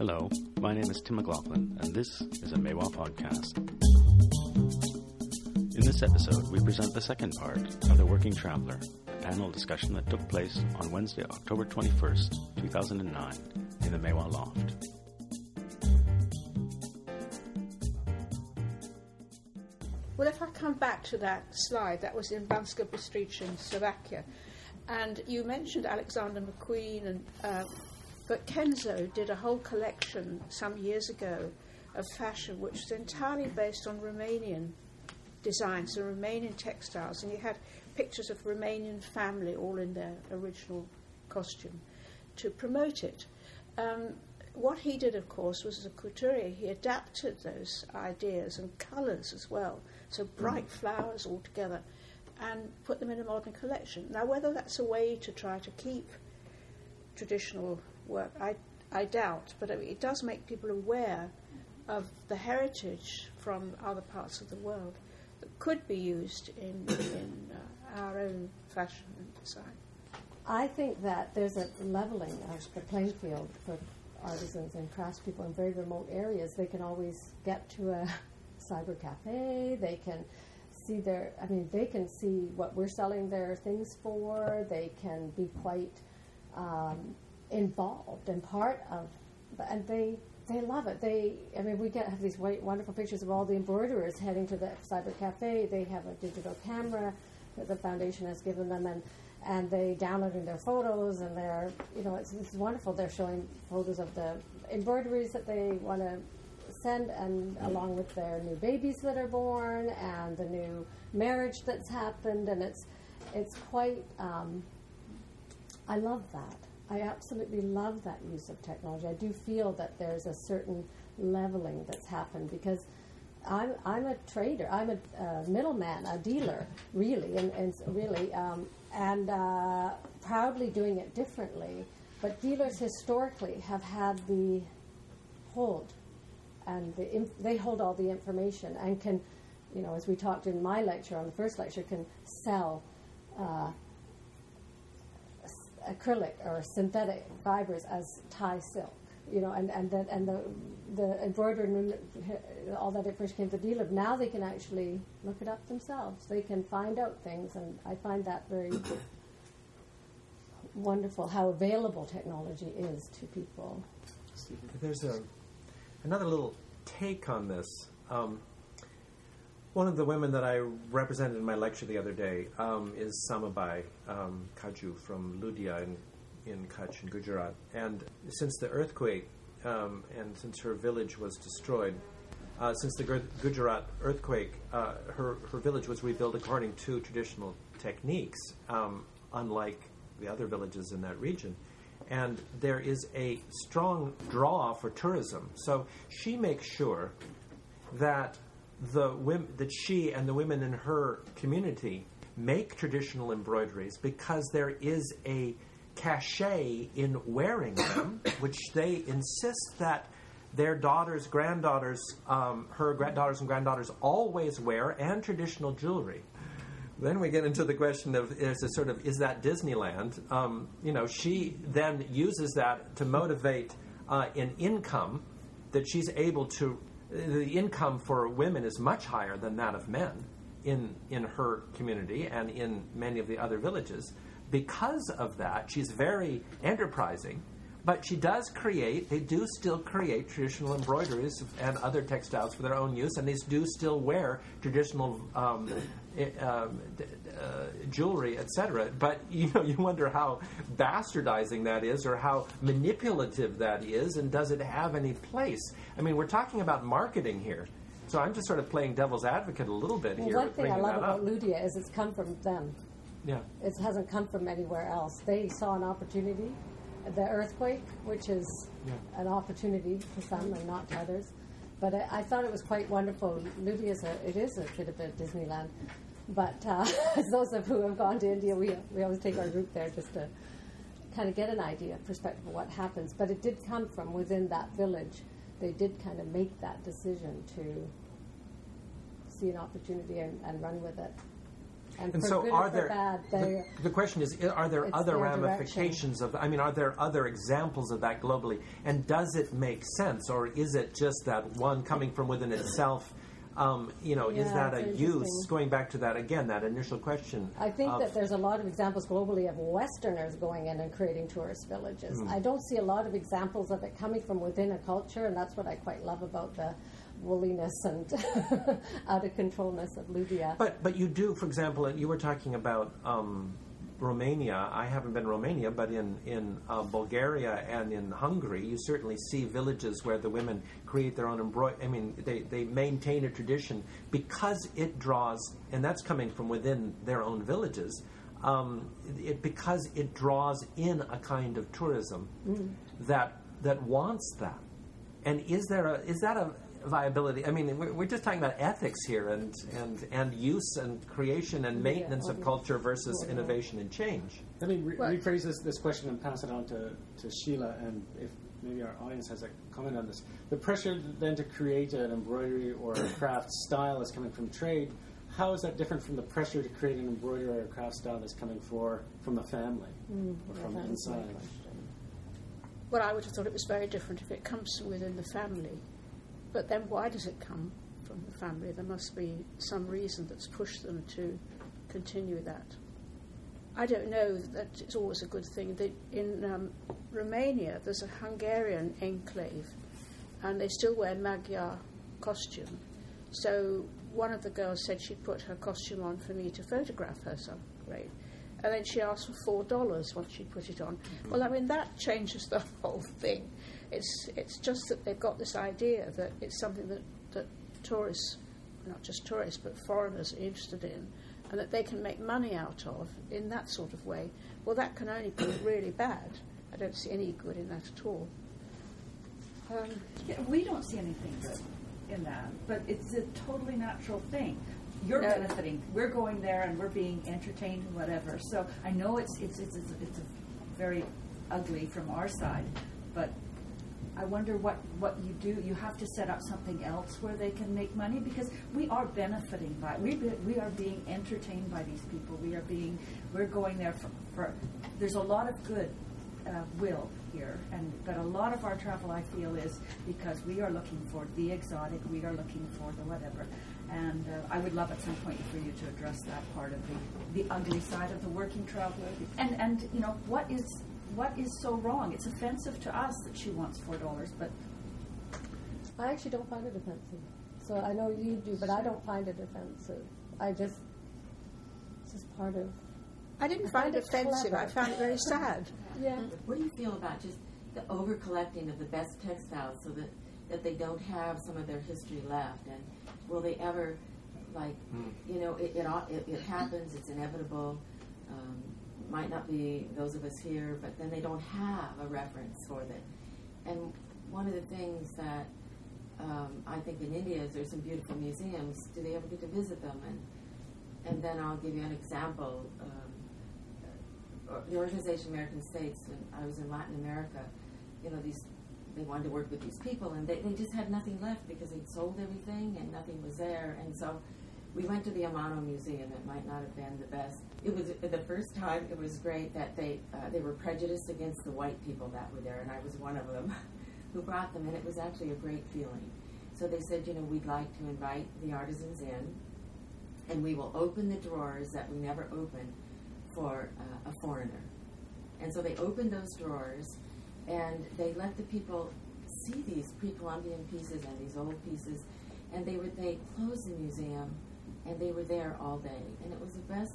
Hello, my name is Tim McLaughlin, and this is a Maiwa podcast. In this episode, we present the second part of The Working Traveler, a panel discussion that took place on Wednesday, October 21st, 2009, in the Maiwa Loft. Well, if I come back to that slide, that was in Banska Bystrica in Slovakia, and you mentioned Alexander McQueen, and uh, but Kenzo did a whole collection some years ago of fashion, which was entirely based on Romanian designs and Romanian textiles, and he had pictures of Romanian family all in their original costume to promote it. Um, what he did, of course, was as a couturier, he adapted those ideas and colours as well, so bright flowers all together, and put them in a modern collection. Now, whether that's a way to try to keep traditional work, I, I doubt, but it does make people aware of the heritage from other parts of the world that could be used in, in uh, our own fashion and design. I think that there's a leveling of the playing field for artisans and craftspeople in very remote areas. They can always get to a cyber cafe. They can see their. I mean, they can see what we're selling their things for. They can be quite um, involved and part of, and they they love it. They, I mean, we get have these white, wonderful pictures of all the embroiderers heading to the cyber cafe. They have a digital camera that the foundation has given them, and and they downloading their photos, and they're, you know, it's, it's wonderful. They're showing photos of the embroideries that they want to send, and along with their new babies that are born, and the new marriage that's happened, and it's it's quite. Um, I love that. I absolutely love that use of technology. I do feel that there's a certain leveling that's happened because I'm, I'm a trader, I'm a uh, middleman, a dealer, really, and, and really, um, and uh, proudly doing it differently. But dealers historically have had the hold, and the they hold all the information and can, you know, as we talked in my lecture on the first lecture, can sell. Uh, acrylic or synthetic fibers as Thai silk, you know, and and then and the the embroidery and all that information came to the dealer. Now they can actually look it up themselves. They can find out things, and I find that very wonderful how available technology is to people. There's a another little take on this. Um, one of the women that I represented in my lecture the other day um, is Samabai um, Kaju from Ludia in, in Kutch in Gujarat. And since the earthquake um, and since her village was destroyed, uh, since the Gujarat earthquake, uh, her, her village was rebuilt according to traditional techniques, um, unlike the other villages in that region. And there is a strong draw for tourism. So she makes sure that the women, that she and the women in her community make traditional embroideries because there is a cachet in wearing them, which they insist that their daughters, granddaughters, um, her daughters and granddaughters always wear, and traditional jewelry. Then we get into the question of is sort of is that Disneyland? Um, you know, she then uses that to motivate uh, an income that she's able to the income for women is much higher than that of men in in her community and in many of the other villages. Because of that, she's very enterprising, but she does create. They do still create traditional embroideries and other textiles for their own use, and they do still wear traditional um, um, uh, jewelry, etc. But you know, you wonder how bastardizing that is, or how manipulative that is, and does it have any place? I mean, we're talking about marketing here. So I'm just sort of playing devil's advocate a little bit well, here. One thing I love about up. Ludia is it's come from them. Yeah. It hasn't come from anywhere else. They saw an opportunity, the earthquake, which is yeah. an opportunity for some and not to others. But I, I thought it was quite wonderful. Ludia is a, it is a bit of a Disneyland. But uh, those of who have gone to India, we, we always take our group there just to kind of get an idea, perspective of what happens. But it did come from within that village. They did kind of make that decision to see an opportunity and, and run with it. And, And so, are there? bad, the, the question is: Are there other ramifications of? I mean, are there other examples of that globally? And does it make sense, or is it just that one coming from within itself? Um, you know, is that a use? Going back to that again, that initial question. I think that there's a lot of examples globally of Westerners going in and creating tourist villages. I don't see a lot of examples of it coming from within a culture, and that's what I quite love about the woolliness and out of controlness of Ludia. But but you do, for example, you were talking about um, Romania. I haven't been to Romania, but in in uh, Bulgaria and in Hungary, you certainly see villages where the women create their own embroidery. I mean, they they maintain a tradition because it draws, and that's coming from within their own villages. Um, it because it draws in a kind of tourism that that wants that. And is there a is that a viability? I mean, we're, we're just talking about ethics here, and and and use and creation and maintenance of culture versus yeah. innovation and change. Let me re- Well- rephrase this, this question and pass it on to, to Sheila, and if maybe our audience has a comment on this. The pressure then to create an embroidery or a craft style is coming from trade. How is that different from the pressure to create an embroidery or a craft style that's coming for from the family mm, or from Yeah, that's my inside? Well, I would have thought it was very different if it comes from within the family. But then why does it come from the family? There must be some reason that's pushed them to continue that. I don't know that it's always a good thing. They, in um, Romania, there's a Hungarian enclave, and they still wear Magyar costume. So one of the girls said she'd put her costume on for me to photograph her. So great. And then she asked for four dollars once she put it on. Well, I mean that changes the whole thing. It's it's just that they've got this idea that it's something that, that tourists, not just tourists but foreigners are interested in, and that they can make money out of in that sort of way. Well, that can only be really bad. I don't see any good in that at all. Um, Yeah, we don't see anything good in that, but it's a totally natural thing. You're Yeah. benefiting. We're going there and we're being entertained and whatever. So I know it's it's it's it's, it's a very ugly from our side, but I wonder what what you do. You have to set up something else where they can make money because we are benefiting by we be, we are being entertained by these people. We are being we're going there for, for there's a lot of good uh, will here, and but a lot of our travel I feel is because we are looking for the exotic, we are looking for the whatever, and uh, I would love at some point for you to address that part of the the ugly side of the working traveler, and and you know what is what is so wrong? It's offensive to us that she wants four dollars, but I actually don't find it offensive. So I know you do, but I don't find it offensive. I just, it's just part of. I didn't I find find it it offensive. I found it very sad. Yeah. What do you feel about just the over collecting of the best textiles so that, that they don't have some of their history left? And will they ever, like, you know, it, it, it, it happens, it's inevitable. Um, might not be those of us here, but then they don't have a reference for that. And one of the things that um, I think in India is there's some beautiful museums. Do they ever get to visit them? And and then I'll give you an example. Um, uh, the organization American States, when I was in Latin America, you know, these they wanted to work with these people, and they, they just had nothing left because they'd sold everything and nothing was there. And so we went to the Amano Museum. It might not have been the best. It was the first time. It was great that they uh, they were prejudiced against the white people that were there, and I was one of them who brought them, and it was actually a great feeling. So they said, you know, we'd like to invite the artisans in, and we will open the drawers that we never open for uh, a foreigner. And so they opened those drawers, and they let the people see these pre-Columbian pieces and these old pieces, and they were they closed the museum, and they were there all day, and it was the best,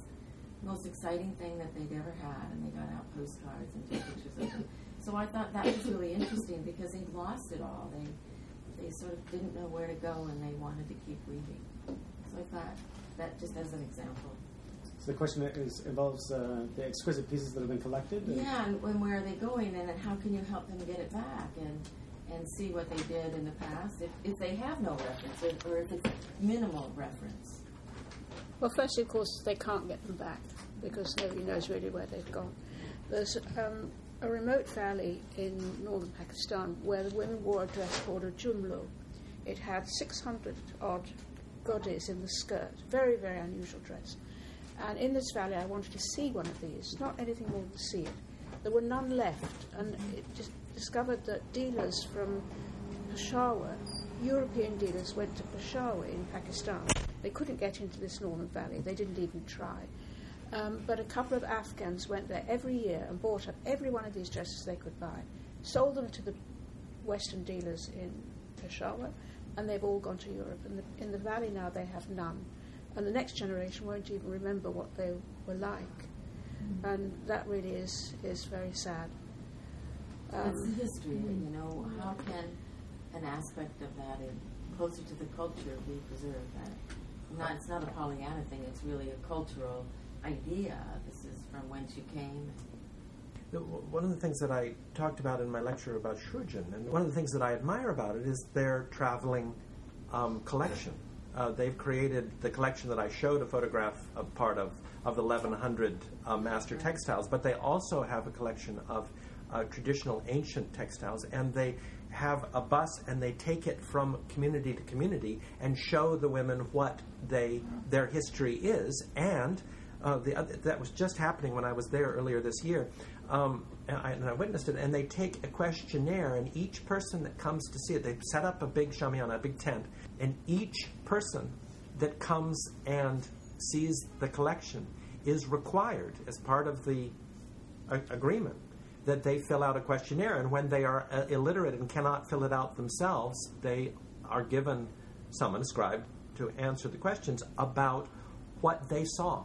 most exciting thing that they'd ever had, and they got out postcards and took pictures of them. So I thought that was really interesting because they lost it all. They they sort of didn't know where to go, and they wanted to keep reading. So I thought that just as an example. So the question is involves uh, the exquisite pieces that have been collected. and- Yeah, and, and where are they going, and then how can you help them get it back, and and see what they did in the past, if, if they have no reference, or, or if it's minimal reference. Well, firstly, of course, they can't get them back because nobody knows really where they've gone. There's um, a remote valley in northern Pakistan where the women wore a dress called a jumlo. It had 600 odd godets in the skirt, very, very unusual dress. And in this valley, I wanted to see one of these, not anything more than see it. There were none left, and it just discovered that dealers from Peshawar, European dealers, went to Peshawar in Pakistan. They couldn't get into this northern valley, they didn't even try. Um, but a couple of Afghans went there every year and bought up every one of these dresses they could buy, sold them to the Western dealers in Peshawar, and they've all gone to Europe. And the, in the valley now, they have none. And the next generation won't even remember what they were like. And that really is, is very sad. That's Um, the history, you know. How can an aspect of that, in, closer to the culture, be preserved? That not, it's not a Pollyanna thing. It's really a cultural idea. This is from whence you came. One of the things that I talked about in my lecture about Shrujan, and one of the things that I admire about it is their traveling um, collection. Uh, they've created the collection that I showed a photograph of part of, of the 1100 uh, master textiles, but they also have a collection of uh, traditional ancient textiles, and they have a bus and they take it from community to community and show the women what they their history is and uh, the other, that was just happening when I was there earlier this year, um, and, I, and I witnessed it. And they take a questionnaire, and each person that comes to see it, they set up a big shamiana, a big tent, and each person that comes and sees the collection is required as part of the a- agreement that they fill out a questionnaire, and when they are uh, illiterate and cannot fill it out themselves, they are given someone, a scribe, to answer the questions about what they saw.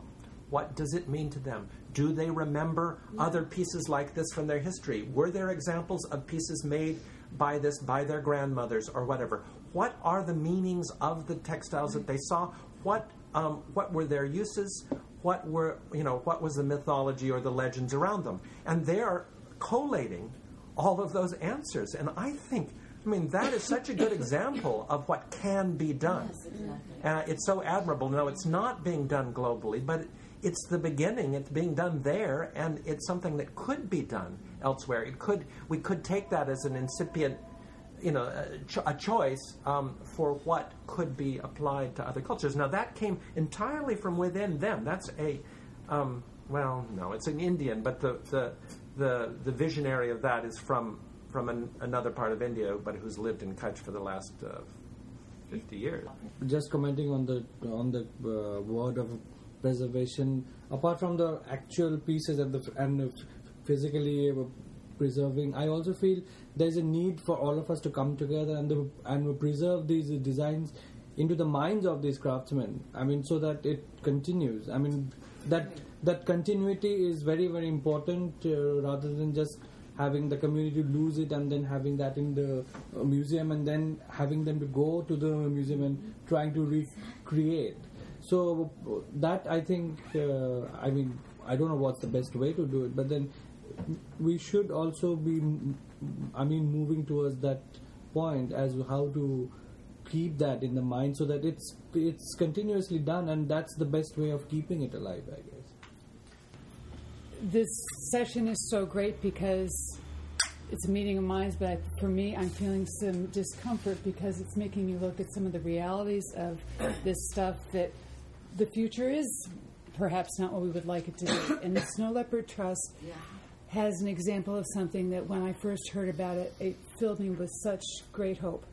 What does it mean to them? Do they remember other pieces like this from their history? Were there examples of pieces made by this by their grandmothers or whatever? What are the meanings of the textiles that they saw? What um, what were their uses? What were you know what was the mythology or the legends around them? And they are collating all of those answers. And I think I mean that is such a good example of what can be done. Yes, exactly. Uh, it's so admirable. No, it's not being done globally, but it's the beginning. It's being done there, and it's something that could be done elsewhere. It could. We could take that as an incipient, you know, a, cho- a choice um, for what could be applied to other cultures. Now that came entirely from within them. That's a, um, well, no, it's an Indian, but the the the, the visionary of that is from from an, another part of India, but who's lived in Kutch for the last uh, fifty years. just commenting on the on the uh, word of preservation apart from the actual pieces and the and physically uh, preserving i also feel there's a need for all of us to come together and the, and preserve these designs into the minds of these craftsmen i mean so that it continues i mean that that continuity is very very important uh, rather than just having the community lose it and then having that in the uh, museum and then having them to go to the museum and trying to recreate. So that I think, uh, I mean, I don't know what's the best way to do it, but then we should also be, i mean, moving towards that point as how to keep that in the mind so that it's it's continuously done and that's the best way of keeping it alive, I guess. This session is so great because it's a meeting of minds, but for me, I'm feeling some discomfort because it's making me look at some of the realities of this stuff that the future is perhaps not what we would like it to be. And the Snow Leopard Trust Yeah. has an example of something that when I first heard about it, it filled me with such great hope.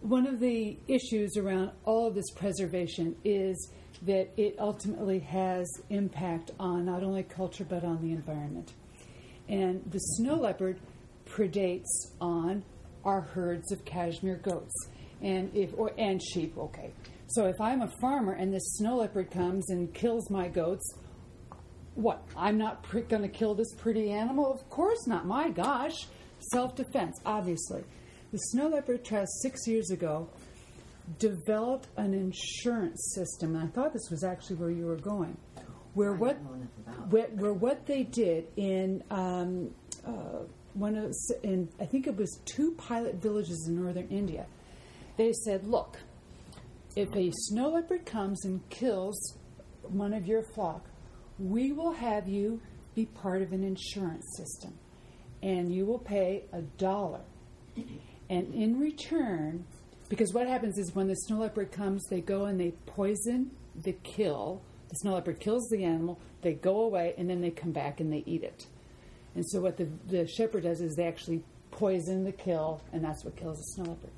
One of the issues around all of this preservation is that it ultimately has impact on not only culture but on the environment. And the snow leopard predates on our herds of cashmere goats and if or and sheep. Okay, so if I'm a farmer and this snow leopard comes and kills my goats, what? I'm not going to kill this pretty animal? Of course not. My gosh. Self defense, obviously. The Snow Leopard Trust six years ago developed an insurance system, and I thought this was actually where you were going, where what don't know enough about where, where what they did in um, uh, one of in I think it was two pilot villages in northern India, they said, look, if a snow leopard comes and kills one of your flock, we will have you be part of an insurance system, and you will pay a dollar. And in return, because what happens is when the snow leopard comes, they go and they poison the kill The snow leopard kills the animal, they go away, and then they come back and they eat it. And so what the, the shepherd does is they actually poison the kill, and that's what kills the snow leopard.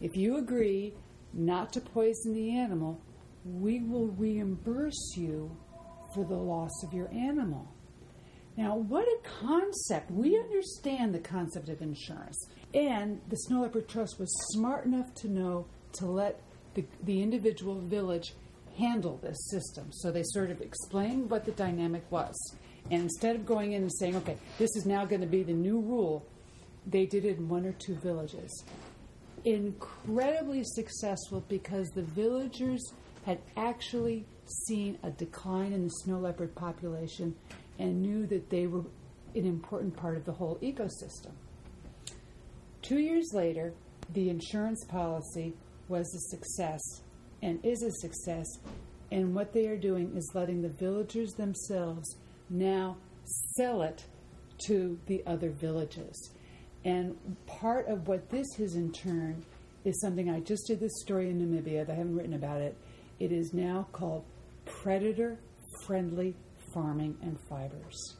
If you agree not to poison the animal, we will reimburse you for the loss of your animal. Now, what a concept. We understand the concept of insurance. And the Snow Leopard Trust was smart enough to know to let the, the individual village handle this system. So they sort of explained what the dynamic was. And instead of going in and saying, okay, this is now going to be the new rule, they did it in one or two villages. Incredibly successful because the villagers had actually seen a decline in the snow leopard population and knew that they were an important part of the whole ecosystem. Two years later, the insurance policy was a success and is a success, and what they are doing is letting the villagers themselves now sell it to the other villages. And part of what this is in turn is something I just did this story in Namibia. I haven't written about it. It is now called predator friendly farming and fibers.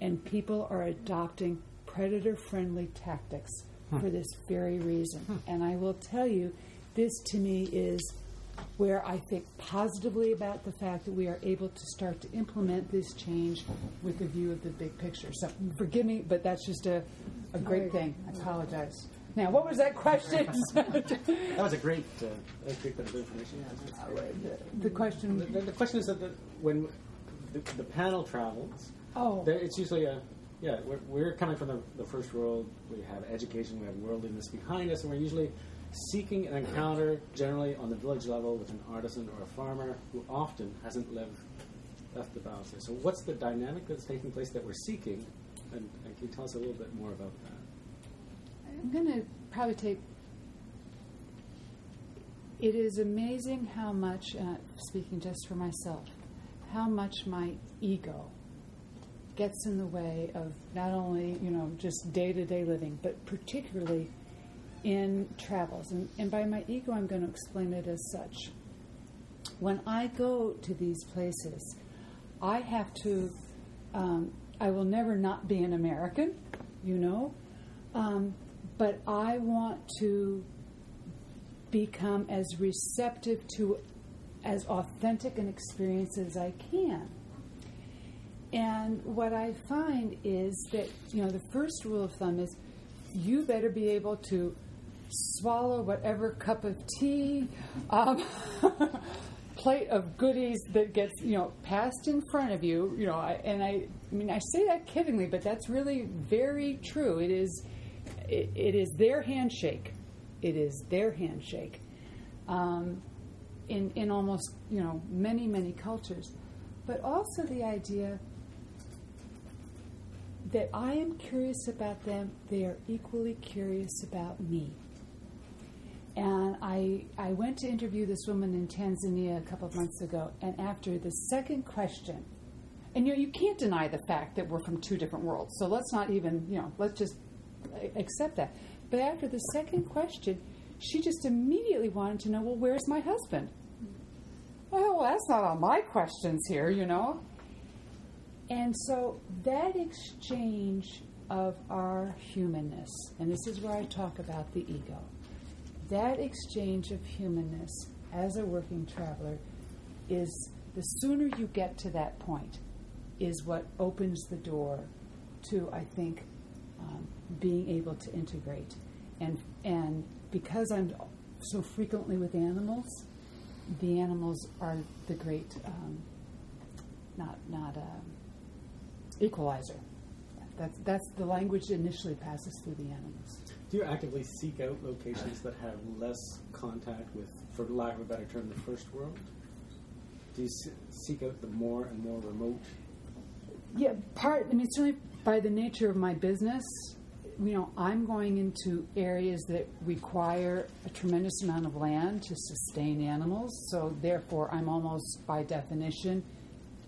And people are adopting predator friendly tactics for this very reason. And I will tell you, this to me is where I think positively about the fact that we are able to start to implement this change with the view of the big picture. So forgive me, but that's just a, a great thing. I apologize. Now, what was that question? That was a great, uh, a great bit of information. the question. The, the question is that the, when the, the panel travels, Oh, there, it's usually a yeah. We're, we're coming from the, the first world. We have education. We have worldliness behind us, and we're usually seeking an encounter, generally on the village level, with an artisan or a farmer who often hasn't lived left the there. So, what's the dynamic that's taking place that we're seeking? And, and can you tell us a little bit more about that? I'm going to probably take. It is amazing how much, uh, speaking just for myself, how much my ego gets in the way of not only you know just day to day living, but particularly in travels. And, and by my ego, I'm going to explain it as such. When I go to these places, I have to. Um, I will never not be an American, you know, um, but I want to become as receptive to as authentic an experience as I can. And what I find is that, you know, the first rule of thumb is you better be able to swallow whatever cup of tea, um, plate of goodies that gets, you know, passed in front of you, you know, and I, I mean, I say that kiddingly, but that's really very true. It is, it, it is their handshake. It is their handshake. Um, in, in almost, you know, many, many cultures. But also the idea that I am curious about them, they are equally curious about me. And I, I went to interview this woman in Tanzania a couple of months ago, and after the second question, and you know, you can't deny the fact that we're from two different worlds, so let's not even, you know, let's just accept that. But after the second question, she just immediately wanted to know, well, where's my husband? Well, that's not on my questions here, you know. And so that exchange of our humanness, and this is where I talk about the ego, that exchange of humanness as a working traveler is the sooner you get to that point, is what opens the door to, I think, um, being able to integrate. And, and because I'm so frequently with animals, the animals are the great, um, not, not um, equalizer. That's, that's the language that initially passes through the animals. Do you actively seek out locations that have less contact with, for lack of a better term, the first world? Do you seek out the more and more remote? Yeah, part. I mean, certainly by the nature of my business, you know, I'm going into areas that require a tremendous amount of land to sustain animals. So therefore, I'm almost by definition,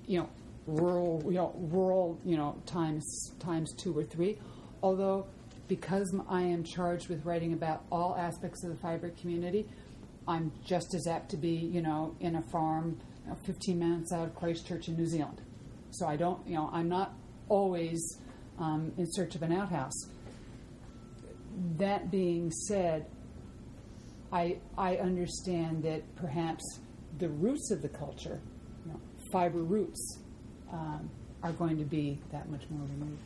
you know, rural, you know, rural, you know, times times two or three. Although, because I am charged with writing about all aspects of the fiber community, I'm just as apt to be, you know, in a farm you know, 15 minutes out of Christchurch in New Zealand. So I don't, you know, I'm not always um, in search of an outhouse. That being said, I, I understand that perhaps the roots of the culture, you know, fiber roots, um, are going to be that much more removed.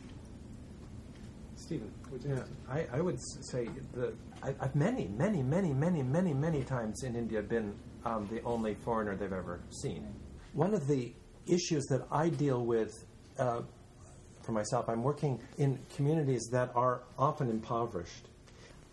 Stephen, would you Yeah, I, I would say that I, I've many, many, many, many, many, many times in India been um, the only foreigner they've ever seen. One of the issues that I deal with uh, for myself, I'm working in communities that are often impoverished.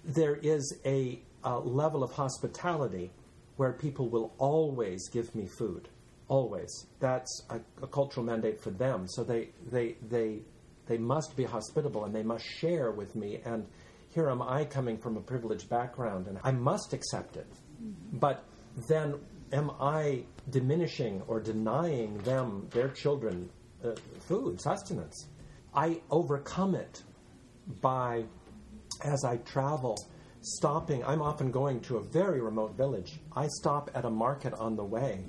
There is a, uh level of hospitality where people will always give me food. Always. That's a, a cultural mandate for them. So they, they, they, they must be hospitable and they must share with me. And here am I coming from a privileged background and I must accept it. But then am I diminishing or denying them, their children, uh, food, sustenance? I overcome it by, as I travel, stopping. I'm often going to a very remote village. I stop at a market on the way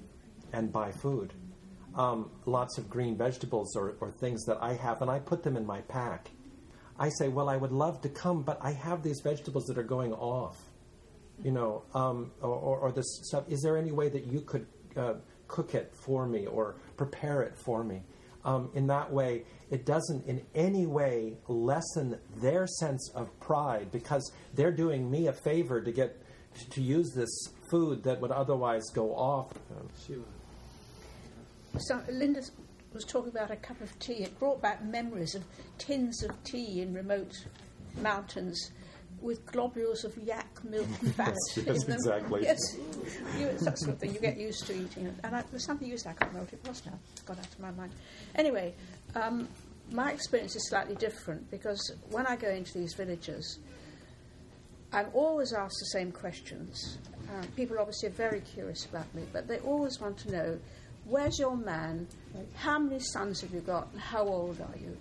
and buy food. Um, lots of green vegetables or, or things that I have, and I put them in my pack. I say, Well, I would love to come, but I have these vegetables that are going off. You know, um, or, or, or this stuff. Is there any way that you could uh, cook it for me or prepare it for me? Um, in that way, it doesn't in any way lessen their sense of pride because they're doing me a favor to get to use this food that would otherwise go off. So Linda was talking about a cup of tea. It brought back memories of tins of tea in remote mountains with globules of yak milk fat yes, in them. exactly. Yes, you, that's something you get used to eating. it. And I, there's something used. I can't remember what it was now. It's gone out of my mind. Anyway, um, my experience is slightly different because when I go into these villages, I'm always asked the same questions. Um, people obviously are very curious about me, but they always want to know where's your man, how many sons have you got, and how old are you?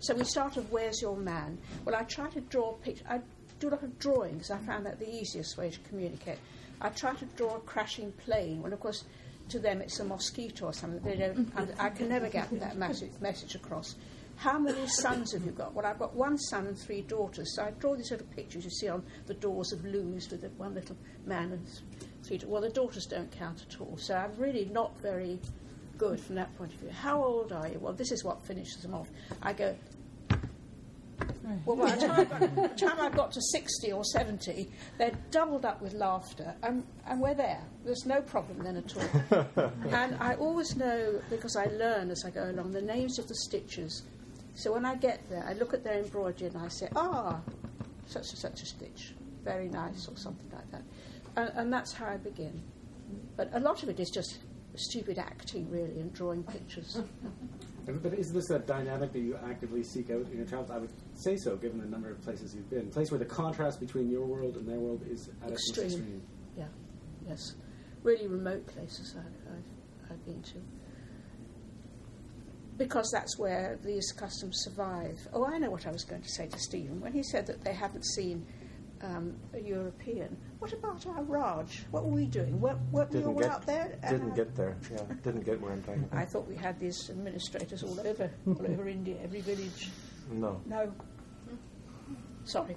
So we start with where's your man? Well, I try to draw a picture. I do a lot of drawing because I found that the easiest way to communicate. I try to draw a crashing plane. Well, of course, to them it's a mosquito or something. They don't. I can never get that message, message across. How many sons have you got? Well, I've got one son and three daughters. So I draw these little pictures you see on the doors of loos with the one little man and three. Well, the daughters don't count at all. So I'm really not very good from that point of view. How old are you? Well, this is what finishes them off. I go, well, by the time, I got, by the time I got to 60 or 70, they're doubled up with laughter, and, and we're there. There's no problem then at all. and I always know, because I learn as I go along, the names of the stitches. So when I get there, I look at their embroidery and I say, ah, such and such a stitch, very nice, or something like that. And, and that's how I begin. But a lot of it is just stupid acting, really, and drawing pictures. But is this a dynamic that you actively seek out in your travels? I would say so, given the number of places you've been. A place where the contrast between your world and their world is at its Extreme. extreme. Yeah, yes. Really remote places I, I've, I've been to. Because that's where these customs survive. Oh, I know what I was going to say to Stephen. When he said that they haven't seen um, a European, what about our Raj? What were we doing? Weren't, weren't we all get, out there? didn't Uh, get there. Yeah, didn't get where I'm talking about. I thought we had these administrators all over, all over India, every village. No. No. Sorry.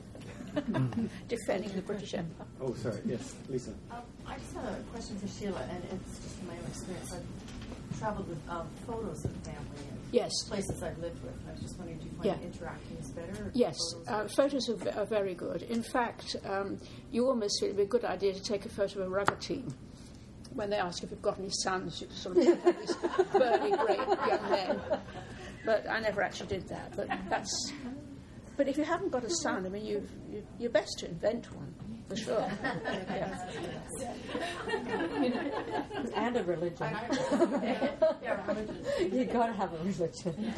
Defending the British Empire. Oh, sorry. Yes, Lisa. Um, I just had a question for Sheila, and it's just from my own experience. I've traveled with um, photos of family and Yes. places I've lived with. I was just wondering, do you find Yeah. interacting is better? Yes, photos uh, photos are, v- are very good. In fact, um, you almost feel it would be a good idea to take a photo of a rugby team. When they ask if you've got any sons, you sort of these burly, great young men. But I never actually did that. But that's. But if you haven't got a son, I mean, you've, you, you're best to invent one for sure. Yeah. and a religion. you got to have a religion.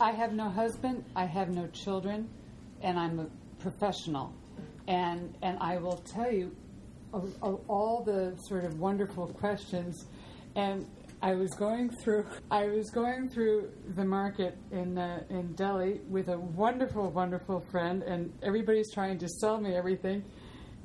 I have no husband, I have no children, and I'm a professional. And and I will tell you of, of all the sort of wonderful questions. And I was going through I was going through the market in uh, in Delhi with a wonderful wonderful friend, and everybody's trying to sell me everything.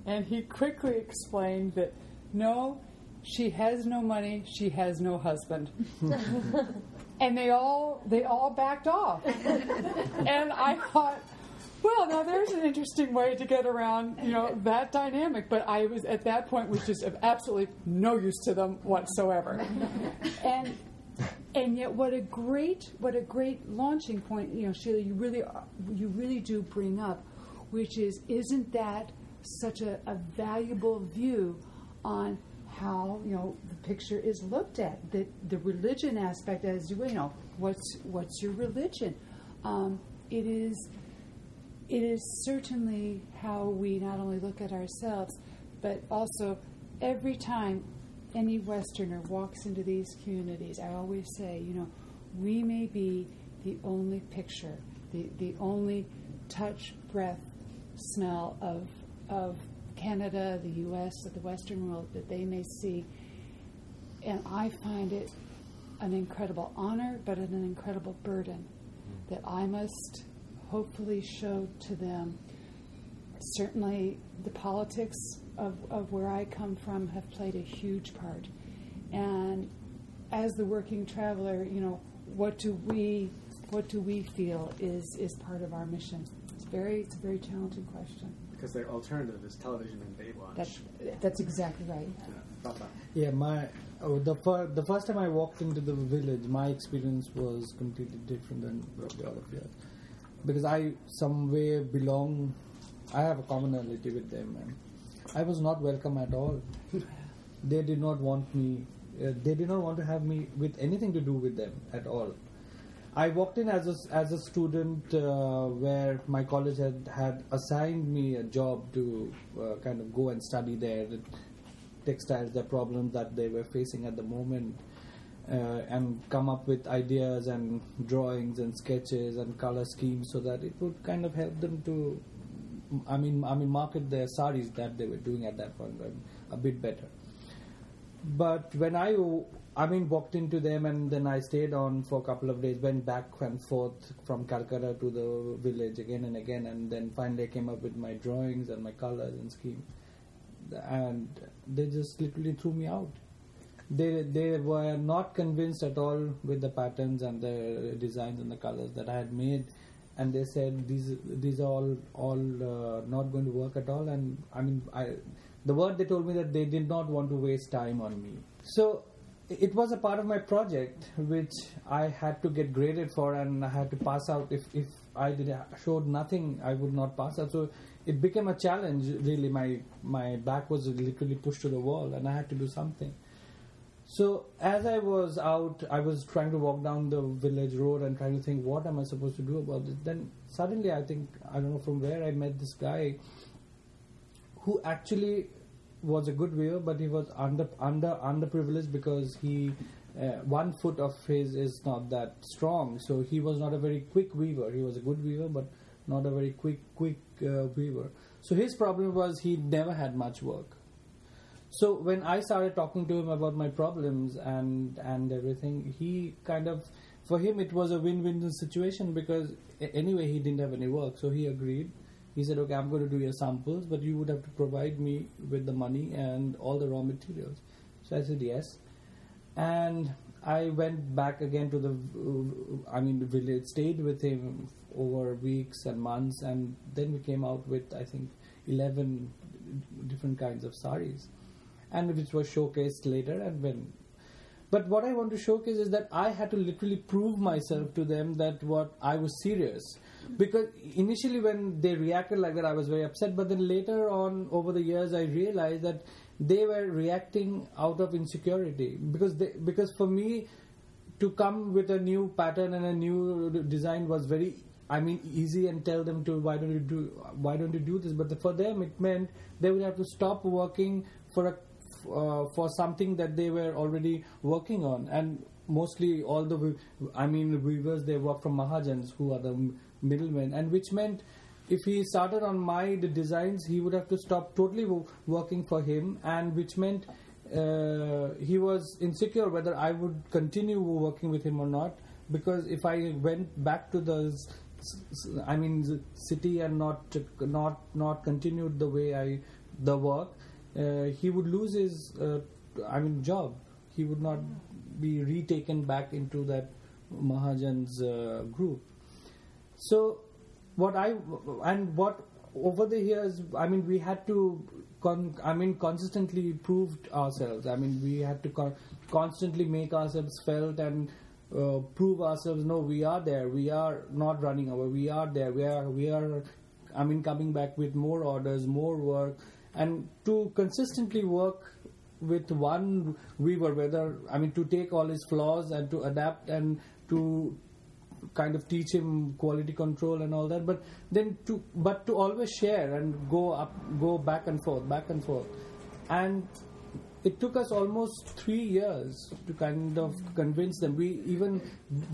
And he quickly explained that no, she has no money, she has no husband. and they all they all backed off. and I thought, well, now there's an interesting way to get around, you know, that dynamic. But I was at that point was just of absolutely no use to them whatsoever. and and yet, what a great what a great launching point, you know, Sheila. You really you really do bring up, which is isn't that such a, a valuable view on how you know the picture is looked at the the religion aspect as you know what's what's your religion? Um, it is it is certainly how we not only look at ourselves but also every time any westerner walks into these communities i always say you know we may be the only picture the the only touch breath smell of of Canada, the U.S., the Western world that they may see. And I find it an incredible honor, but an incredible burden hmm. that I must hopefully show to them. Certainly, the politics of, of where I come from have played a huge part. And as the working traveler, you know, what do we what do we feel is, is part of our mission? It's very it's a very challenging question because their alternative is television and Baywatch. That's, that's exactly right. Yeah, yeah my oh, the fir- the first time I walked into the village, my experience was completely different than the other years because I some way belong. I have a commonality with them, and I was not welcome at all. they did not want me. Uh, they did not want to have me with anything to do with them at all. I walked in as a, as a student uh, where my college had, had assigned me a job to uh, kind of go and study there, the textiles, the problems that they were facing at the moment, uh, and come up with ideas and drawings and sketches and color schemes so that it would kind of help them to, I mean, I mean, market their saris that they were doing at that point a bit better. But when I I mean, walked into them and then I stayed on for a couple of days, went back and forth from Calcutta to the village again and again, and then finally I came up with my drawings and my colors and scheme. And they just literally threw me out. They they were not convinced at all with the patterns and the designs and the colors that I had made, and they said these these are all all uh, not going to work at all. And I mean, I the word they told me that they did not want to waste time on me. So it was a part of my project which I had to get graded for and I had to pass out. If, if I did showed nothing, I would not pass out. So it became a challenge. Really, my my back was literally pushed to the wall, and I had to do something. So as I was out, I was trying to walk down the village road and trying to think, what am I supposed to do about this? Then suddenly, I think I don't know from where I met this guy who actually was a good weaver, but he was under under underprivileged because he uh, one foot of his is not that strong, so he was not a very quick weaver. He was a good weaver, but not a very quick quick uh, weaver. So his problem was he never had much work. So when I started talking to him about my problems and and everything, he kind of for him it was a win-win situation because anyway he didn't have any work, so he agreed he said, okay, I'm going to do your samples, but you would have to provide me with the money and all the raw materials. So I said, yes. And I went back again to the, I mean, the village, stayed with him over weeks and months, and then we came out with, I think, 11 different kinds of saris, and which was showcased later. And when, but what I want to showcase is that I had to literally prove myself to them that what I was serious because initially when they reacted like that i was very upset. But then later on over the years i realized that they were reacting out of insecurity. Because they, because for me to come with a new pattern and a new design was very I mean easy and tell them to why don't you do why don't you do this? But for them it meant they would have to stop working for a uh, for something that they were already working on. And mostly all the I mean weavers they work from Mahajans who are the middleman, and which meant if he started on my designs, he would have to stop totally working for him, and which meant uh, he was insecure whether I would continue working with him or not. Because if I went back to the, I mean, city and not not not continued the way I the work, uh, he would lose his uh, I mean, job. He would not be retaken back into that Mahajan's uh, group. So, what I and what over the years, I mean, we had to, con, I mean, consistently proved ourselves. I mean, we had to con- constantly make ourselves felt and uh, prove ourselves. No, we are there. We are not running away. We are there. We are. We are. I mean, coming back with more orders, more work, and to consistently work with one weaver. Whether I mean, to take all his flaws and to adapt and to kind of teach him quality control and all that but then to but to always share and go up go back and forth back and forth. And it took us almost three years to kind of convince them. We even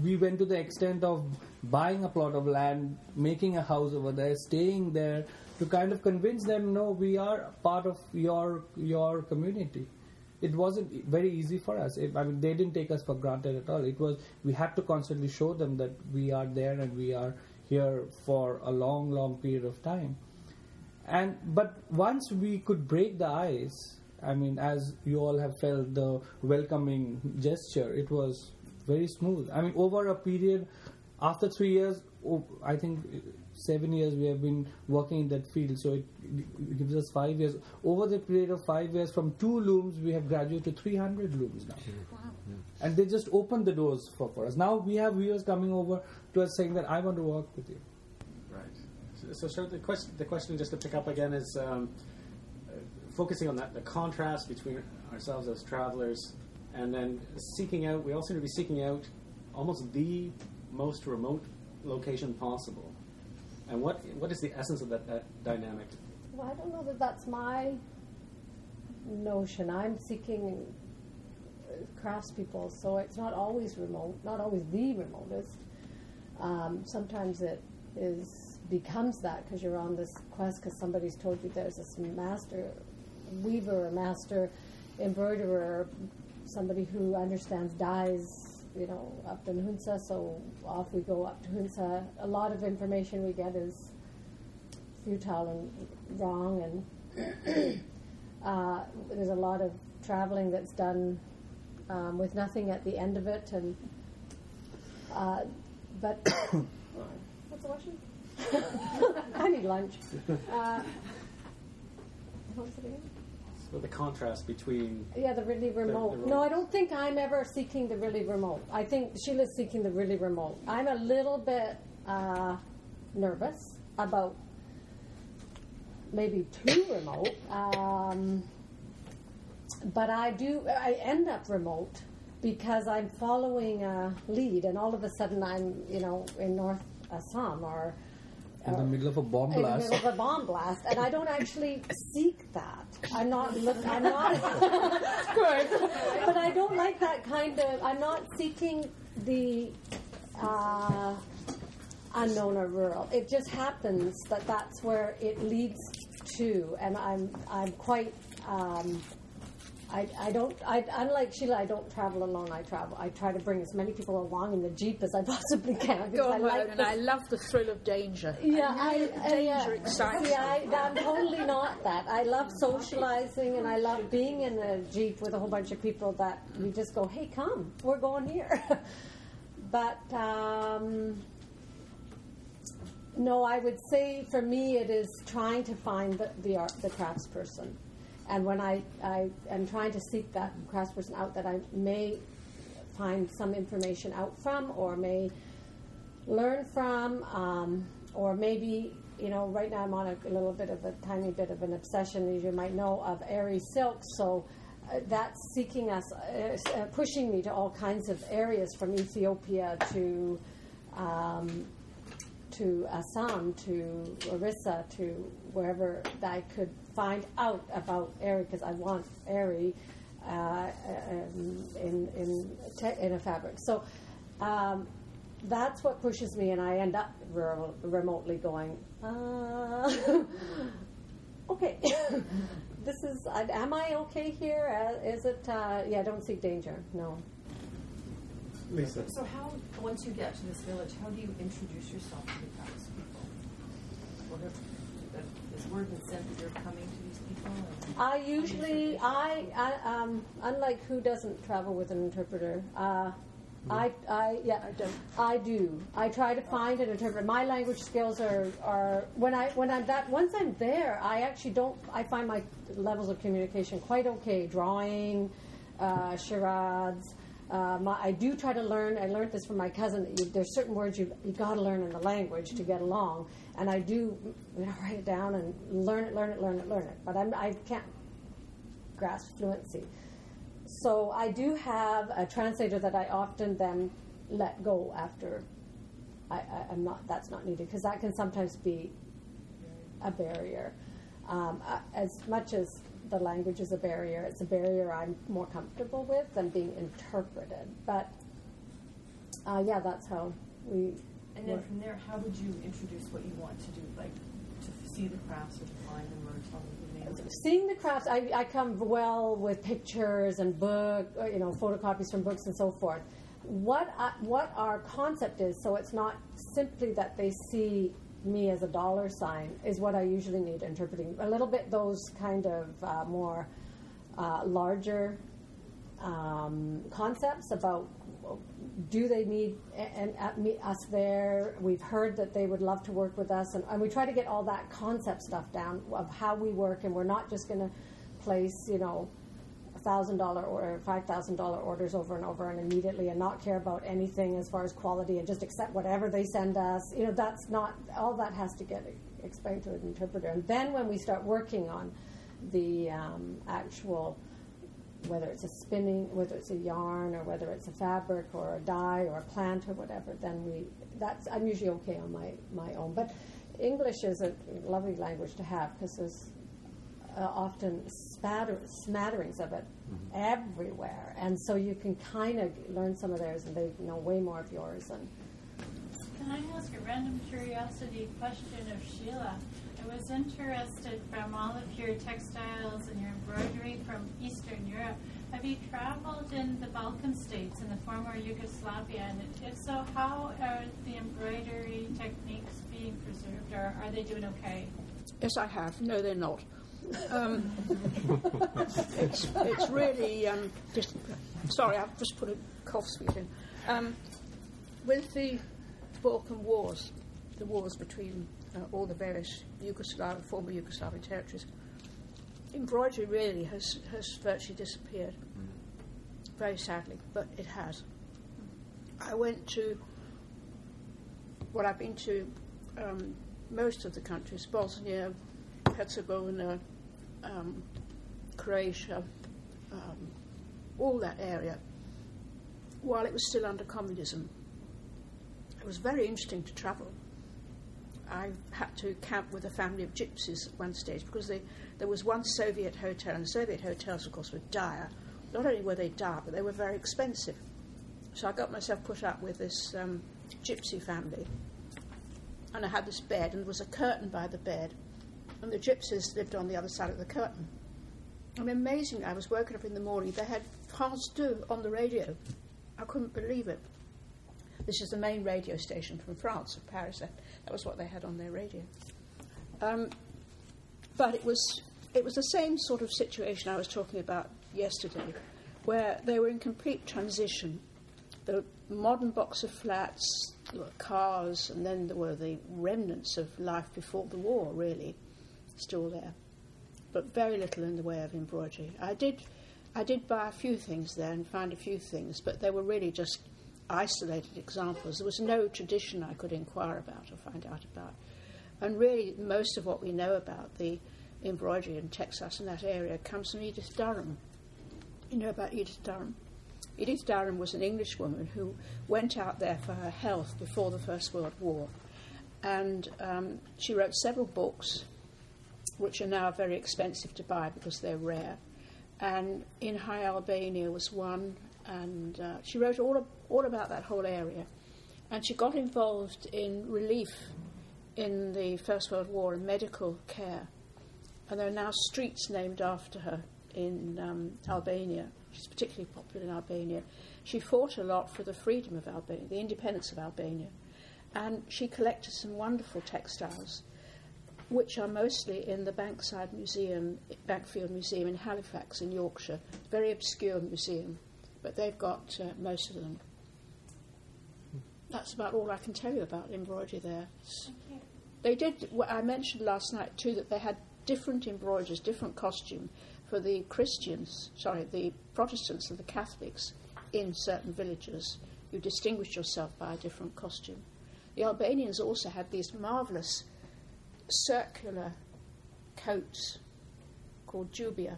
we went to the extent of buying a plot of land making a house over there staying there to kind of convince them no we are part of your your community it wasn't very easy for us. It, I mean, they didn't take us for granted at all. It was we had to constantly show them that we are there and we are here for a long, long period of time. And but once we could break the ice, I mean, as you all have felt the welcoming gesture, it was very smooth. I mean, over a period after three years, oh, I think seven years we have been working in that field, so it, it gives us five years. Over the period of five years, from two looms, we have graduated to 300 looms now. Wow. And they just opened the doors for, for us. Now we have viewers coming over to us saying that I want to work with you. Right. So, so the question, the question, just to pick up again, is um, uh, focusing on that the contrast between ourselves as travelers, and then seeking out. We all seem to be seeking out almost the most remote location possible. And what what is the essence of that, that dynamic? Well, I don't know that that's my notion. I'm seeking uh, craftspeople, so it's not always remote, not always the remotest. Um, sometimes it is becomes that because you're on this quest because somebody's told you there's this master weaver, a master embroiderer, somebody who understands dyes, you know, up in Hunza. So off we go up to Hunza. A lot of information we get is futile and wrong, and uh, there's a lot of traveling that's done um, with nothing at the end of it. And uh, but what's the question? I need lunch. Uh, what was it again? The contrast between Yeah, the really remote. the no, I don't think I'm ever seeking the really remote. I think Sheila's seeking the really remote. I'm a little bit uh, nervous about maybe too remote, um, but I do. I end up remote because I'm following a lead, and all of a sudden I'm, you know, in North Assam or In the middle of a bomb blast. in the middle of a bomb blast, and I don't actually seek that. I'm not. Look, I'm not. good, but I don't like that kind of. I'm not seeking the uh, unknown or rural. It just happens that that's where it leads to, and I'm I'm quite. Um, I, I don't I, unlike Sheila I don't travel alone I travel I try to bring as many people along in the jeep as I possibly can Go I like and the I love the thrill of danger. yeah, I, I, I, danger uh, excites. Yeah, I, I'm totally not that. I love socializing and I love being in a jeep with a whole bunch of people that we just go, "Hey, come, we're going here." but um, no, I would say for me it is trying to find the the, art, the craftsperson, and when I, I am trying to seek that craftsperson out that I may find some information out from or may learn from, um, or maybe you know, right now I'm on a, a little bit of a tiny bit of an obsession, as you might know, of eri silk. So uh, that's seeking us, uh, uh, pushing me to all kinds of areas from Ethiopia to. Um, to Assam, to Orissa, to wherever that I could find out about Eri, because I want Eri uh, um, in in te- in a fabric. So um, that's what pushes me, and I end up re- remotely going. Uh, okay, this is. Uh, am I okay here? Uh, it? Uh, yeah, don't seek danger. No. Lisa. So how, once you get to this village, how do you introduce yourself to the craftspeople? What are, that is word was sent that you're coming to these people? I usually, I, I um, unlike who doesn't travel with an interpreter, uh, I, I, yeah, I don't. I do. I try to find an interpreter. My language skills are, are when I, when I'm that, once I'm there, I actually don't, I find my levels of communication quite okay. Drawing, uh, charades. Uh, my, I do try to learn. I learned this from my cousin. That you, there's certain words you you got to learn in the language to get along, and I do you know, write it down and learn it, learn it, learn it, learn it. But I'm, I can't grasp fluency. So I do have a translator that I often then let go after I, I, I'm not. That's not needed because that can sometimes be a barrier. Um, as much as the language is a barrier, it's a barrier I'm more comfortable with than being interpreted. But uh, yeah, that's how we. And then work. from there, how would you introduce what you want to do, like to see the crafts or to find them or tell them? Seeing the crafts, I, I come well with pictures and book, uh, you know, photocopies from books and so forth. What I, what our concept is, so it's not simply that they see me as a dollar sign, is what I usually need interpreting. A little bit those kind of uh, more uh, larger um, concepts about do they need and, and me, us there? We've heard that they would love to work with us, and, and we try to get all that concept stuff down of how we work, and we're not just going to place, you know, thousand dollar or five thousand dollar orders over and over and immediately, and not care about anything as far as quality, and just accept whatever they send us. You know, that's not all that has to get explained to an interpreter, and then when we start working on the um, actual whether it's a spinning, whether it's a yarn, or whether it's a fabric, or a dye, or a plant, or whatever, then we that's I'm usually okay on my my own. But English is a lovely language to have because there's uh, often spatter, smatterings of it everywhere, and so you can kind of learn some of theirs, and they know way more of yours. And Can I ask a random curiosity question of Sheila? I was interested from all of your textiles and your embroidery from Eastern Europe. Have you traveled in the Balkan states in the former Yugoslavia? And if so, how are the embroidery techniques being preserved, or are they doing okay? Yes, I have. No, they're not. Um, it's, it's really um, just. Sorry, I've just put a cough sweet in. Um, with the Balkan Wars, the wars between uh, all the various Yugoslav, former Yugoslavian territories, embroidery really has, has virtually disappeared. Very sadly, but it has. I went to, well, I've been to um, most of the countries Bosnia, Herzegovina, um, Croatia, um, all that area, while it was still under communism. It was very interesting to travel. I had to camp with a family of gypsies at one stage because they, there was one Soviet hotel, and Soviet hotels, of course, were dire. Not only were they dire, but they were very expensive. So I got myself put up with this um, gypsy family, and I had this bed, and there was a curtain by the bed, and the gypsies lived on the other side of the curtain. And amazingly, I was woken up in the morning, they had France 2 on the radio. I couldn't believe it. This is the main radio station from France, of Paris. That, that was what they had on their radio. Um, but it was, it was the same sort of situation I was talking about yesterday, where they were in complete transition. The modern box of flats, there were cars, and then there were the remnants of life before the war, really, still there. But very little in the way of embroidery. I did, I did buy a few things there and find a few things, but they were really just isolated examples. There was no tradition I could inquire about or find out about. And really, most of what we know about the embroidery in Texas in that area comes from Edith Durham. You know about Edith Durham? Edith Durham was an English woman who went out there for her health before the First World War. And um, she wrote several books, which are now very expensive to buy because they're rare. And in High Albania was one, and uh, she wrote all, all about that whole area. And she got involved in relief in the First World War and medical care. And there are now streets named after her in um, Albania. She's particularly popular in Albania. She fought a lot for the freedom of Albania, the independence of Albania. And she collected some wonderful textiles. Which are mostly in the Bankside Museum, Bankfield Museum in Halifax in Yorkshire. Very obscure museum, but they've got uh, most of them. That's about all I can tell you about embroidery there. They did. well, I mentioned last night too that they had different embroideries, different costume for the Christians. Sorry, the Protestants and the Catholics in certain villages. You distinguished yourself by a different costume. The Albanians also had these marvelous circular coats called jubia.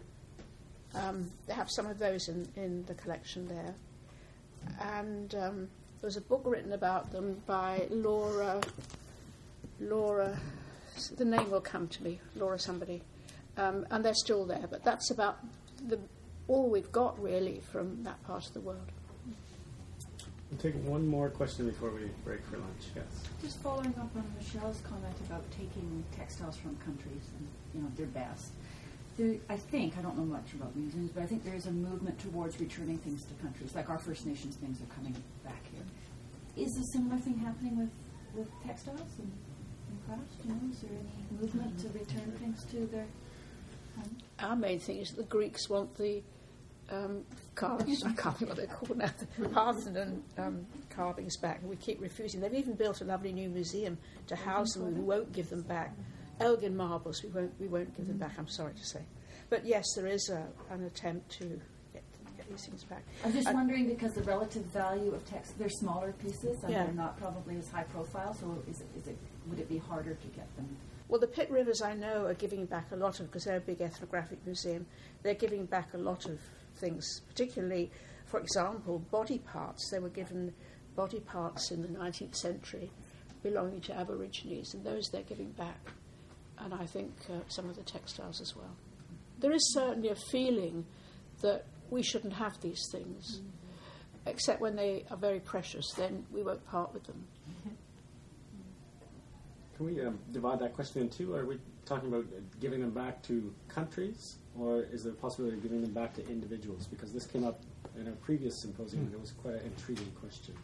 Um, they have some of those in, in the collection there. And um, there was a book written about them by Laura. Laura, the name will come to me, Laura somebody. Um, and they're still there, but that's about the, all we've got really from that part of the world. We'll take one more question before we break for lunch. Yes. Just following up on Michelle's comment about taking textiles from countries and you know their best. There, I think I don't know much about museums, but I think there is a movement towards returning things to countries, like our First Nations things are coming back here. Is a similar thing happening with, with textiles and, and crafts? Do you know, is there any movement to return things to their home? Our main thing is that the Greeks want the um, carvings, I can't think what they're called now, the Parthenon um, carvings back, and we keep refusing. They've even built a lovely new museum to house them, we won't give them back. Elgin marbles, we won't, we won't give them back, I'm sorry to say. But yes, there is a, an attempt to get, get these things back. I'm just And- wondering because the relative value of text, they're smaller pieces and Yeah. they're not probably as high profile. So is it, is it would it be harder to get them? Well, the Pitt Rivers I know are giving back a lot of, because they're a big ethnographic museum, they're giving back a lot of things, particularly, for example, body parts. They were given body parts in the 19th century belonging to Aborigines, and those they're giving back. And I think uh, some of the textiles as well. There is certainly a feeling that we shouldn't have these things, except when they are very precious, then we won't part with them. Can we um, divide that question in two? Are we talking about giving them back to countries, or is there a possibility of giving them back to individuals? Because this came up in a previous symposium, hmm. and it was quite an intriguing question.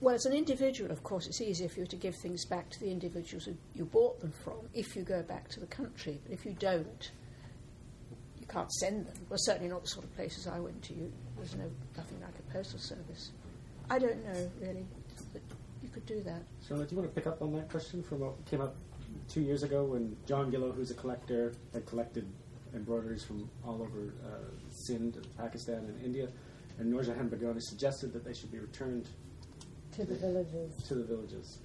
Well, as an individual, of course, it's easier for you to give things back to the individuals who you bought them from if you go back to the country. But if you don't, you can't send them. Well, certainly not the sort of places I went to. You, there's no nothing like a postal service. I don't know really that you could do that. Charlotte, do you want to pick up on that question from what came up two years ago when John Gillow, who's a collector, had collected embroideries from all over uh, Sindh, Pakistan, and India, and Noorjahan Bilgrami suggested that they should be returned to the villages. to the villages.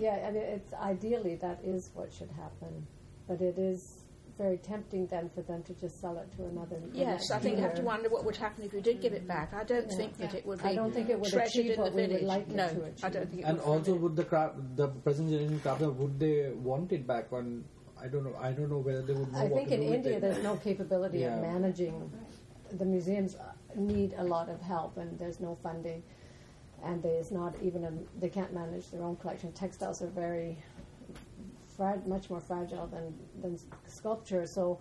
Yeah, and it, it's ideally that is what should happen, but it is very tempting then for them to just sell it to another. Yes, I think you have to wonder what would happen if you did give it back. I don't Yeah. think that it would be I don't think it would treasured achieve in what the we would village. like it no, to achieve. I don't think it And would. also, would the craft, the present generation craftsmen would they want it back? On I don't know. I don't know whether they would know I what think to in do India it. there's no capability Yeah. of managing. The museums uh, need a lot of help, and there's no funding, and there's not even a. They can't manage their own collection. Textiles are very, frag, much more fragile than than sculpture. So,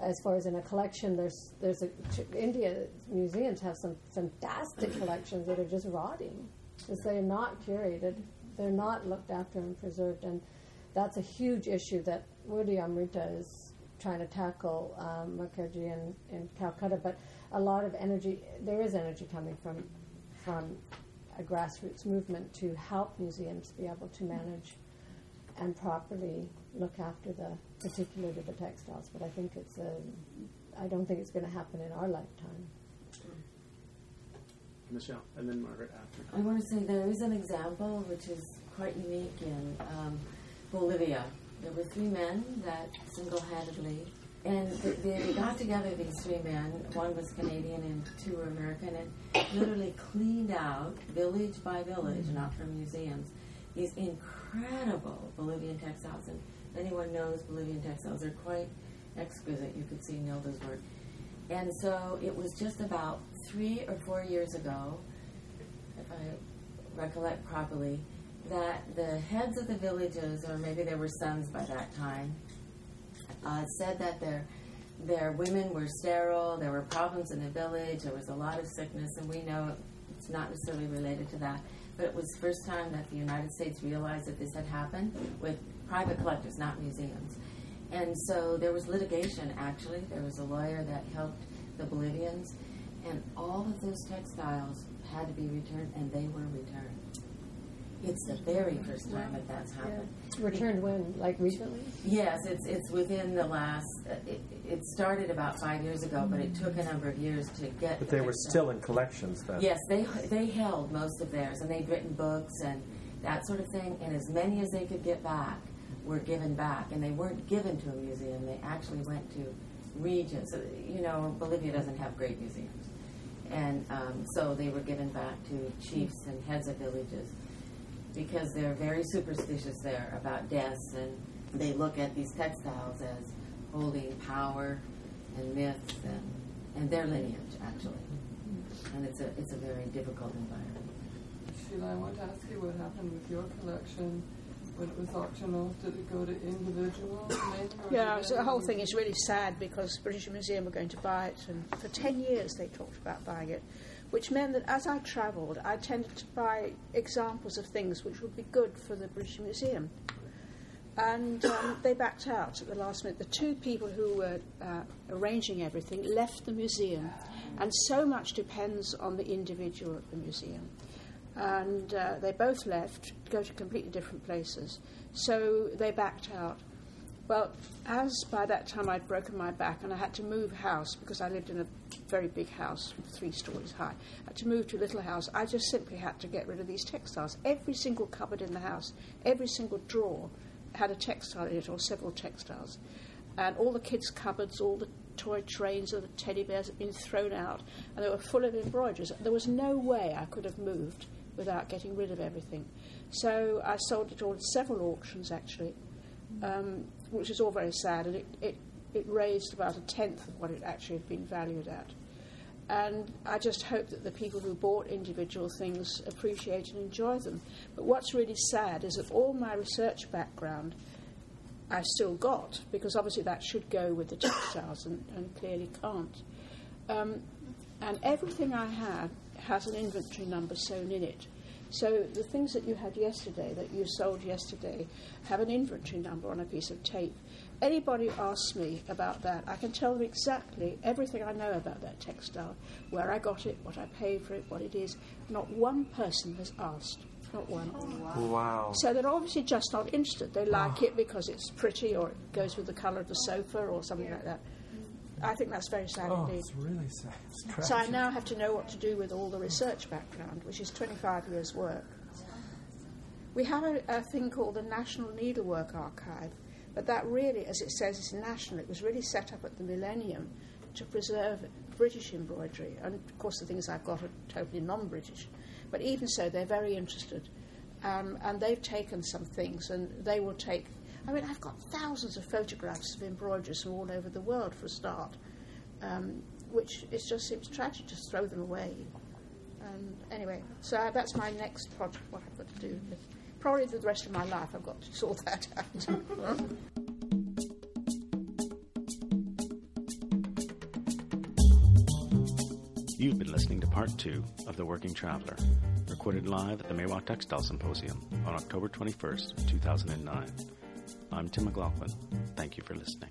as far as in a collection, there's there's a India museums have some fantastic collections that are just rotting because they're not curated, they're not looked after and preserved, and that's a huge issue that Woody Amrita is trying to tackle um, Mukherjee in, in Calcutta. But a lot of energy, there is energy coming from from a grassroots movement to help museums be able to manage and properly look after the, particularly the textiles. But I think it's a, I don't think it's going to happen in our lifetime. Michelle, and then Margaret after. I want to say there is an example which is quite unique in um, Bolivia. There were three men that single-handedly, and th- they got together. These three men, one was Canadian and two were American, and literally cleaned out village by village, not from museums, these incredible Bolivian textiles. And anyone knows Bolivian textiles, they're quite exquisite. You could see Nilda's work. And so it was just about three or four years ago, if I recollect properly, that the heads of the villages, or maybe they were sons by that time, uh, said that their their women were sterile. There were problems in the village. There was a lot of sickness, and we know it's not necessarily related to that. But it was the first time that the United States realized that this had happened with private collectors, not museums. And so there was litigation, actually. There was a lawyer that helped the Bolivians, and all of those textiles had to be returned, and they were returned. It's the very first time that that's happened. Returned when? Like recently? Yes, it's it's within the last. Uh, it, it started about five years ago, but it took a number of years to get. But they were still in collections then. Yes, they they held most of theirs, and they'd written books and that sort of thing. And as many as they could get back were given back, and they weren't given to a museum. They actually went to regions. So, You know, Bolivia doesn't have great museums, and um, so they were given back to chiefs and heads of villages because they're very superstitious there about deaths, and they look at these textiles as holding power and myths and, and their lineage actually. And it's a it's a very difficult environment. Sheila, I want to ask you what happened with your collection when it was auctioned off. Did it go to individuals? Yeah, so the whole thing is really sad because British Museum were going to buy it, and for 10 years they talked about buying it, which meant that as I travelled, I tended to buy examples of things which would be good for the British Museum. And um, they backed out at the last minute. The two people who were uh, arranging everything left the museum, and so much depends on the individual at the museum. And uh, they both left to go to completely different places. So they backed out. Well, as by that time I'd broken my back and I had to move house because I lived in a very big house, three stories high. I had to move to a little house. I just simply had to get rid of these textiles. Every single cupboard in the house, every single drawer had a textile in it or several textiles. And all the kids' cupboards, all the toy trains of the teddy bears had been thrown out and they were full of embroideries. There was no way I could have moved without getting rid of everything. So I sold it all at several auctions actually um, which is all very sad, and it, it, it raised about a tenth of what it actually had been valued at. And I just hope that the people who bought individual things appreciate and enjoy them. But what's really sad is that all my research background I still got, because obviously that should go with the textiles and, and clearly can't. Um, and everything I had has an inventory number sewn in it. So the things that you had yesterday, that you sold yesterday, have an inventory number on a piece of tape. Anybody asks me about that, I can tell them exactly everything I know about that textile, where I got it, what I paid for it, what it is. Not one person has asked. Not one. Wow. So they're obviously just not interested. They ah. like it because it's pretty or it goes with the colour of the sofa or something like that. I think that's very sad Oh, indeed. it's really sad. It's So I now have to know what to do with all the research background, which is 25 years' work. We have a, a thing called the National Needlework Archive, but that really, as it says, is national. It was really set up at the millennium to preserve British embroidery, and of course the things I've got are totally non-British. But even so, they're very interested, um, and they've taken some things, and they will take. I mean, I've got thousands of photographs of embroiderers from all over the world for a start, um, which it just seems tragic to throw them away. And anyway, so uh, that's my next project. What I've got to do. Probably for the rest of my life, I've got to sort that out. You've been listening to part two of The Working Traveler, recorded live at the Maiwa Textile Symposium on October 21st, 2009. I'm Tim McLaughlin. Thank you for listening.